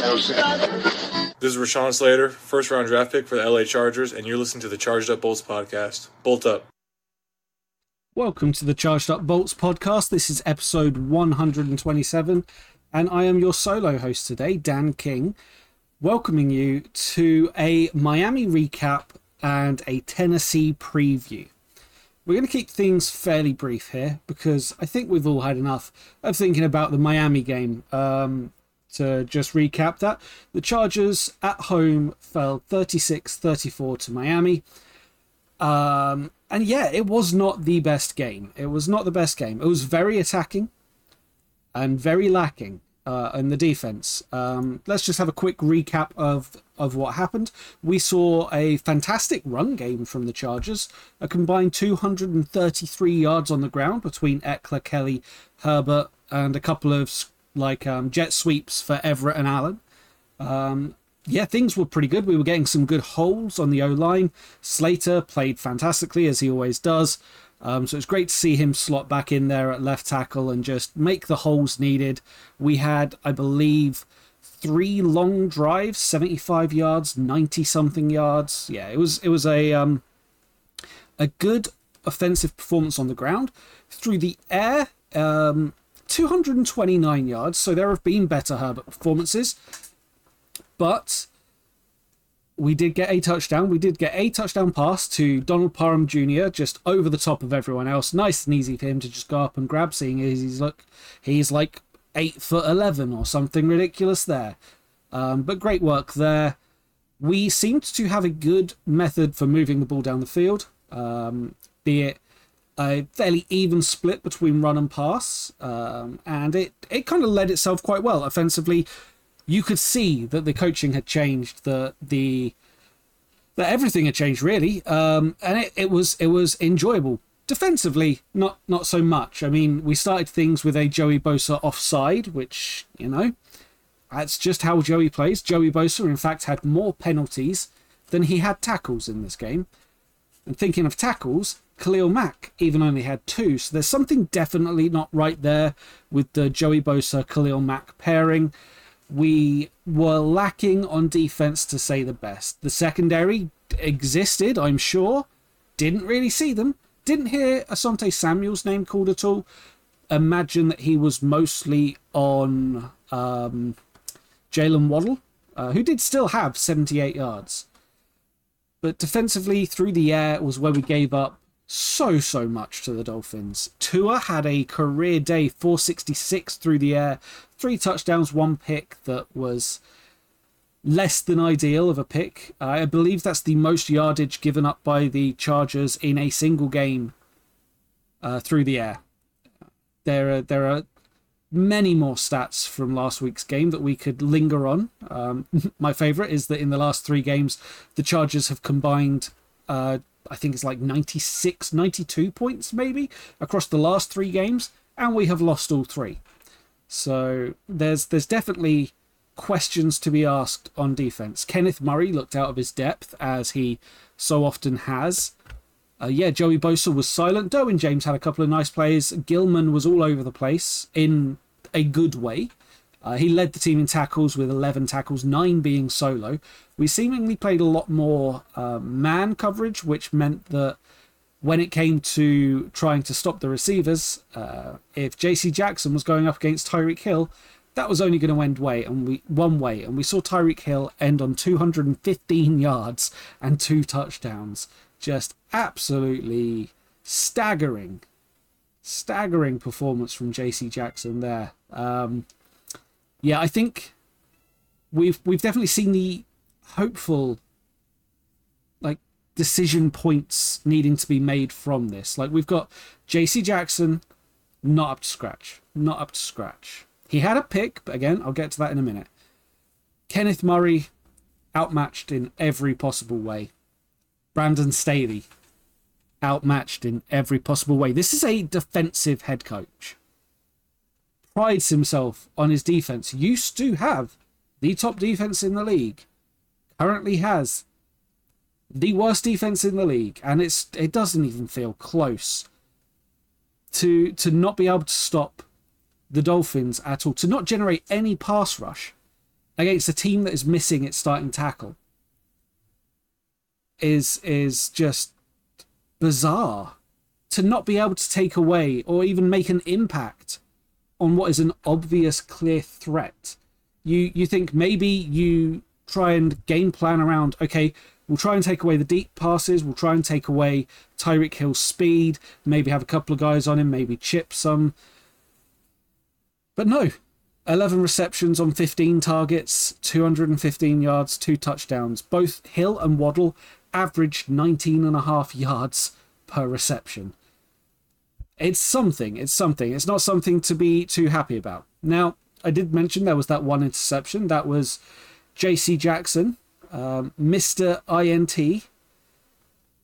This is Rashawn Slater, first round draft pick for the LA Chargers, and you're listening to the Charged Up Bolts podcast. Bolt up. Welcome to the Charged Up Bolts podcast. This is episode 127, and I am your solo host today, Dan King, welcoming you to a Miami recap and a Tennessee preview. We're going to keep things fairly brief here because I think we've all had enough of thinking about the Miami game. Um, to just recap that, the Chargers at home fell 36 34 to Miami. Um, and yeah, it was not the best game. It was not the best game. It was very attacking and very lacking uh, in the defense. Um, let's just have a quick recap of of what happened. We saw a fantastic run game from the Chargers, a combined 233 yards on the ground between Ekeler, Kelley, Herbert, and a couple of like um, jet sweeps for Everett and Allen. Um, yeah, things were pretty good. We were getting some good holes on the O line. Slater played fantastically as he always does. Um, so it's great to see him slot back in there at left tackle and just make the holes needed. We had, I believe, three long drives, 75 yards, 90 something yards. Yeah, it was it was a um, a good offensive performance on the ground. Through the air, um, 229 yards. So there have been better Herbert performances, but we did get a touchdown. We did get a touchdown pass to Donald Parham Jr. just over the top of everyone else. Nice and easy for him to just go up and grab, seeing as he's look he's like eight foot eleven or something ridiculous there. Um, but great work there. We seemed to have a good method for moving the ball down the field, um, be it a fairly even split between run and pass, um, and it it kind of led itself quite well offensively you could see that the coaching had changed, the the that everything had changed really, um, and it, it was it was enjoyable. Defensively, not not so much. I mean, we started things with a Joey Bosa offside, which you know, that's just how Joey plays. Joey Bosa, in fact, had more penalties than he had tackles in this game. And thinking of tackles, Khalil Mack even only had two. So there's something definitely not right there with the Joey Bosa Khalil Mack pairing we were lacking on defense to say the best. The secondary existed, I'm sure. Didn't really see them. Didn't hear Asante Samuel's name called at all. Imagine that he was mostly on um, Jaylen Waddle, uh, who did still have 78 yards. But defensively, through the air, was where we gave up so, so much to the Dolphins. Tua had a career day, 466 through the air, three touchdowns, one pick that was less than ideal of a pick. I believe that's the most yardage given up by the Chargers in a single game uh, through the air. There are, there are many more stats from last week's game that we could linger on. Um, my favorite is that in the last three games, the Chargers have combined uh, I think it's like 96, 92 points maybe across the last three games, and we have lost all three. So there's there's definitely questions to be asked on defense. Kenneth Murray looked out of his depth as he so often has. Uh, yeah, Joey Bosa was silent. Derwin James had a couple of nice plays. Gilman was all over the place in a good way. Uh, he led the team in tackles with 11 tackles, nine being solo. We seemingly played a lot more uh, man coverage, which meant that when it came to trying to stop the receivers, uh, if JC Jackson was going up against Tyreek Hill, that was only going to end way and we one way, and we saw Tyreek Hill end on 215 yards and two touchdowns. Just absolutely staggering, staggering performance from JC Jackson there. Um, yeah, I think we've we've definitely seen the hopeful like decision points needing to be made from this. Like we've got JC Jackson not up to scratch. Not up to scratch. He had a pick, but again, I'll get to that in a minute. Kenneth Murray outmatched in every possible way. Brandon Staley outmatched in every possible way. This is a defensive head coach prides himself on his defense. Used to have the top defense in the league. Currently has the worst defense in the league, and it's it doesn't even feel close. To to not be able to stop the Dolphins at all, to not generate any pass rush, against a team that is missing its starting tackle is is just bizarre to not be able to take away or even make an impact on what is an obvious clear threat. You you think maybe you try and game plan around okay we'll try and take away the deep passes we'll try and take away Tyreek Hill's speed maybe have a couple of guys on him maybe chip some. But no 11 receptions on 15 targets 215 yards two touchdowns. Both Hill and Waddle averaged 19 and a half yards per reception it's something it's something it's not something to be too happy about now I did mention there was that one interception. That was J.C. Jackson, um, Mr. INT,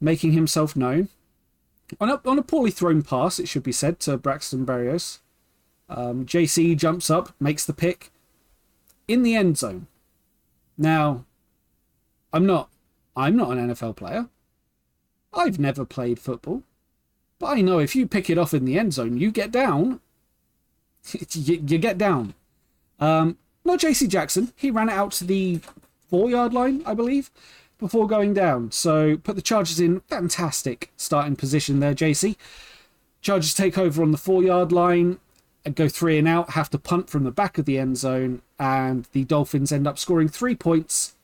making himself known. On a, on a poorly thrown pass, it should be said, to Braxton Berrios. Um, JC jumps up, makes the pick in the end zone. Now, I'm not I'm not an NFL player. I've never played football. But I know if you pick it off in the end zone, you get down. you, you get down. Um, not JC Jackson. He ran it out to the four yard line, I believe, before going down. So put the Chargers in fantastic starting position there, JC. Chargers take over on the four yard line and go three and out, have to punt from the back of the end zone, and the Dolphins end up scoring three points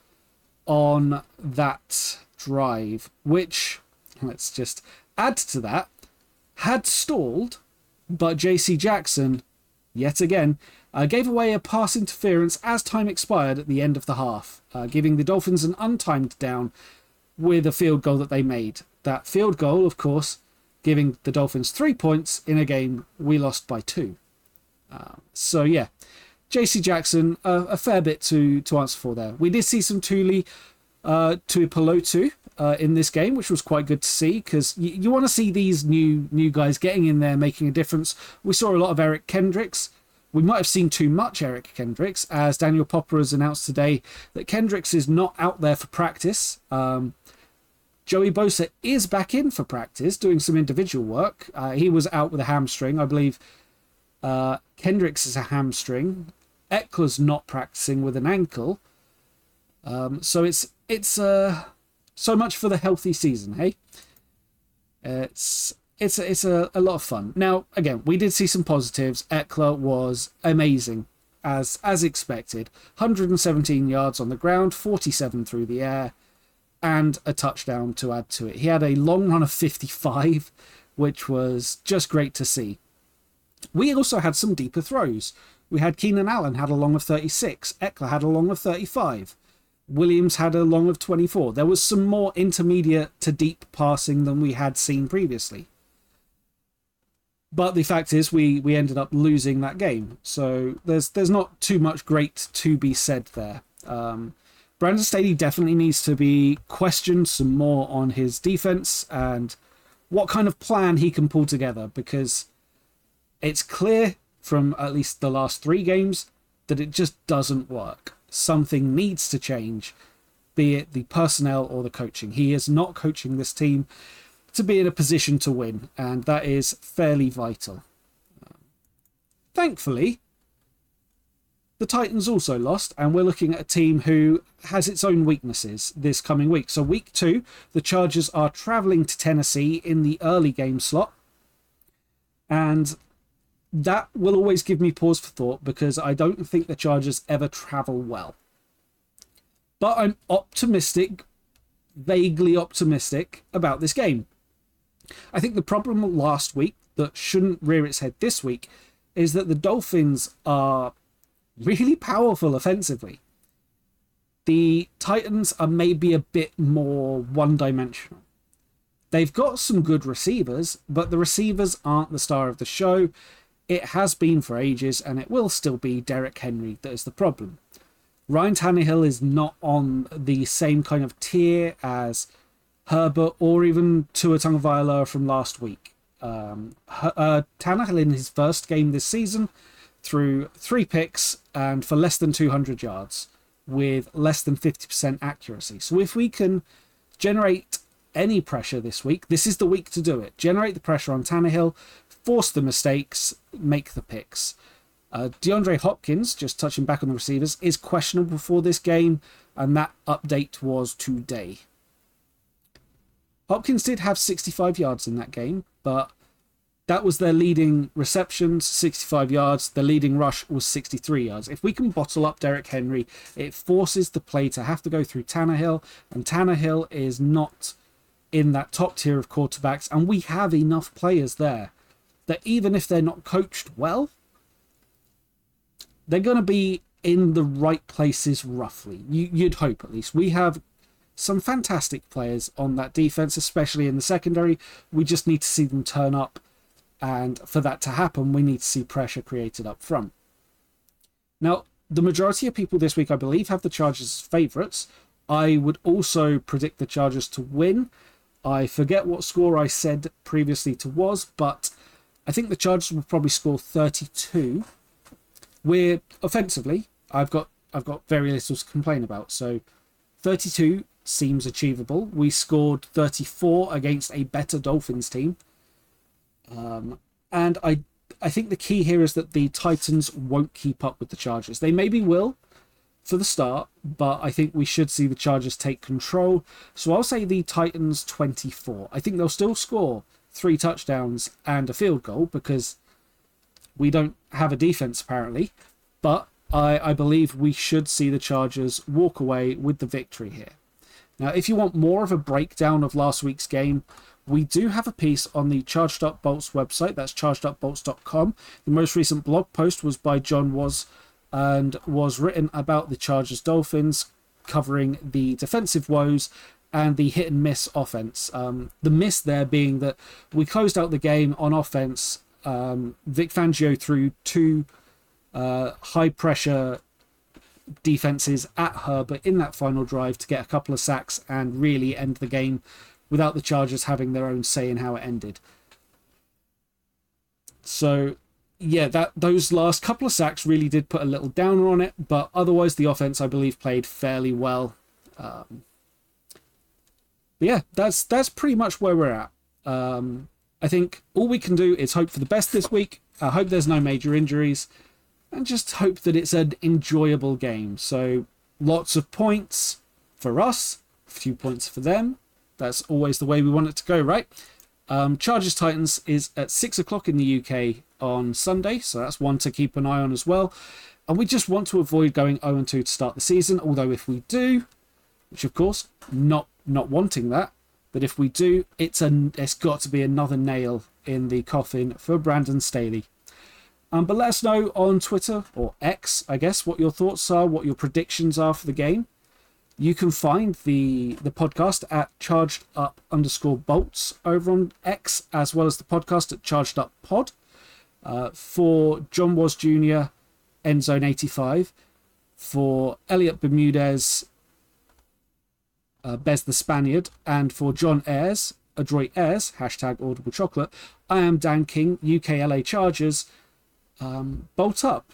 on that drive, which, let's just add to that, had stalled, but JC Jackson, yet again, uh, gave away a pass interference as time expired at the end of the half, uh, giving the Dolphins an untimed down with a field goal that they made. That field goal, of course, giving the Dolphins three points in a game we lost by two. Uh, so, yeah, JC Jackson, a fair bit to, to answer for there. We did see some Tuli uh, Tuipulotu uh, in this game, which was quite good to see because you, you want to see these new new guys getting in there, making a difference. We saw a lot of Eric Kendricks. We might have seen too much Eric Kendricks, as Daniel Popper has announced today that Kendricks is not out there for practice. Um, Joey Bosa is back in for practice, doing some individual work. Uh, he was out with a hamstring, I believe. Uh, Kendricks is a hamstring. Ekeler's not practicing with an ankle. Um, so it's it's uh, so much for the healthy season, hey? Uh, it's it's a, it's a, a lot of fun. Now, again, we did see some positives. Ekeler was amazing, as as expected. 117 yards on the ground, 47 through the air, and a touchdown to add to it. He had a long run of 55, which was just great to see. We also had some deeper throws. We had Keenan Allen had a long of 36. Ekeler had a long of 35. Williams had a long of 24. There was some more intermediate to deep passing than we had seen previously. But the fact is, we we ended up losing that game. So there's there's not too much great to be said there. Um, Brandon Staley definitely needs to be questioned some more on his defense and what kind of plan he can pull together because it's clear from at least the last three games that it just doesn't work. Something needs to change, be it the personnel or the coaching. He is not coaching this team to be in a position to win, and that is fairly vital. Thankfully, the Titans also lost, and we're looking at a team who has its own weaknesses this coming week. So, week two, the Chargers are traveling to Tennessee in the early game slot, and that will always give me pause for thought because I don't think the Chargers ever travel well. But I'm optimistic, vaguely optimistic about this game. I think the problem last week that shouldn't rear its head this week is that the Dolphins are really powerful offensively. The Titans are maybe a bit more one dimensional. They've got some good receivers, but the receivers aren't the star of the show. It has been for ages, and it will still be Derrick Henry that is the problem. Ryan Tannehill is not on the same kind of tier as Herbert, or even Tua Tagovailoa from last week. Um, uh, Tannehill in his first game this season threw three picks and for less than 200 yards with less than 50% accuracy. So if we can generate any pressure this week, this is the week to do it. Generate the pressure on Tannehill, force the mistakes, make the picks. Uh, DeAndre Hopkins, just touching back on the receivers, is questionable for this game, and that update was today. Hopkins did have 65 yards in that game, but that was their leading receptions, 65 yards. The leading rush was 63 yards. If we can bottle up Derrick Henry, it forces the play to have to go through Tannehill, and Tannehill is not in that top tier of quarterbacks, and we have enough players there that even if they're not coached well, they're going to be in the right places roughly. You, you'd hope at least. We have some fantastic players on that defense, especially in the secondary. We just need to see them turn up, and for that to happen, we need to see pressure created up front. Now, the majority of people this week, I believe, have the Chargers favourites. I would also predict the Chargers to win. I forget what score I said previously to was, but I think the Chargers will probably score 32. We're offensively, I've got I've got very little to complain about. So 32 seems achievable. We scored 34 against a better Dolphins team. Um, and I I think the key here is that the Titans won't keep up with the Chargers. They maybe will for the start, but I think we should see the Chargers take control. So I'll say the Titans 24. I think they'll still score three touchdowns and a field goal because we don't have a defense apparently, but I, I believe we should see the Chargers walk away with the victory here. Now, if you want more of a breakdown of last week's game, we do have a piece on the Charged Up Bolts website. That's chargedupbolts.com. The most recent blog post was by John Was and was written about the Chargers Dolphins, covering the defensive woes and the hit and miss offense. Um, the miss there being that we closed out the game on offense. Um, Vic Fangio threw two uh, high pressure defenses at Herbert in that final drive to get a couple of sacks and really end the game without the Chargers having their own say in how it ended. So, yeah, that those last couple of sacks really did put a little downer on it, but otherwise the offense I believe played fairly well. Um, but yeah, that's that's pretty much where we're at. Um, I think all we can do is hope for the best this week. I hope there's no major injuries and just hope that it's an enjoyable game. So lots of points for us, few points for them. That's always the way we want it to go, right? Um, Chargers Titans is at six o'clock in the UK on Sunday, so that's one to keep an eye on as well. And we just want to avoid going 0 2 to start the season. Although if we do, which of course not not wanting that, but if we do, it's a it's got to be another nail in the coffin for Brandon Staley. Um, but let us know on Twitter or X, I guess, what your thoughts are, what your predictions are for the game. You can find the the podcast at charged up underscore bolts over on X, as well as the podcast at charged up pod. Uh, for John Was Jr., Endzone 85. For Elliot Bermudez, uh, Bez the Spaniard. And for John Ayres, Adroit Ayres, hashtag Audible Chocolate. I am Dan King, UKLA Chargers um, bolt up.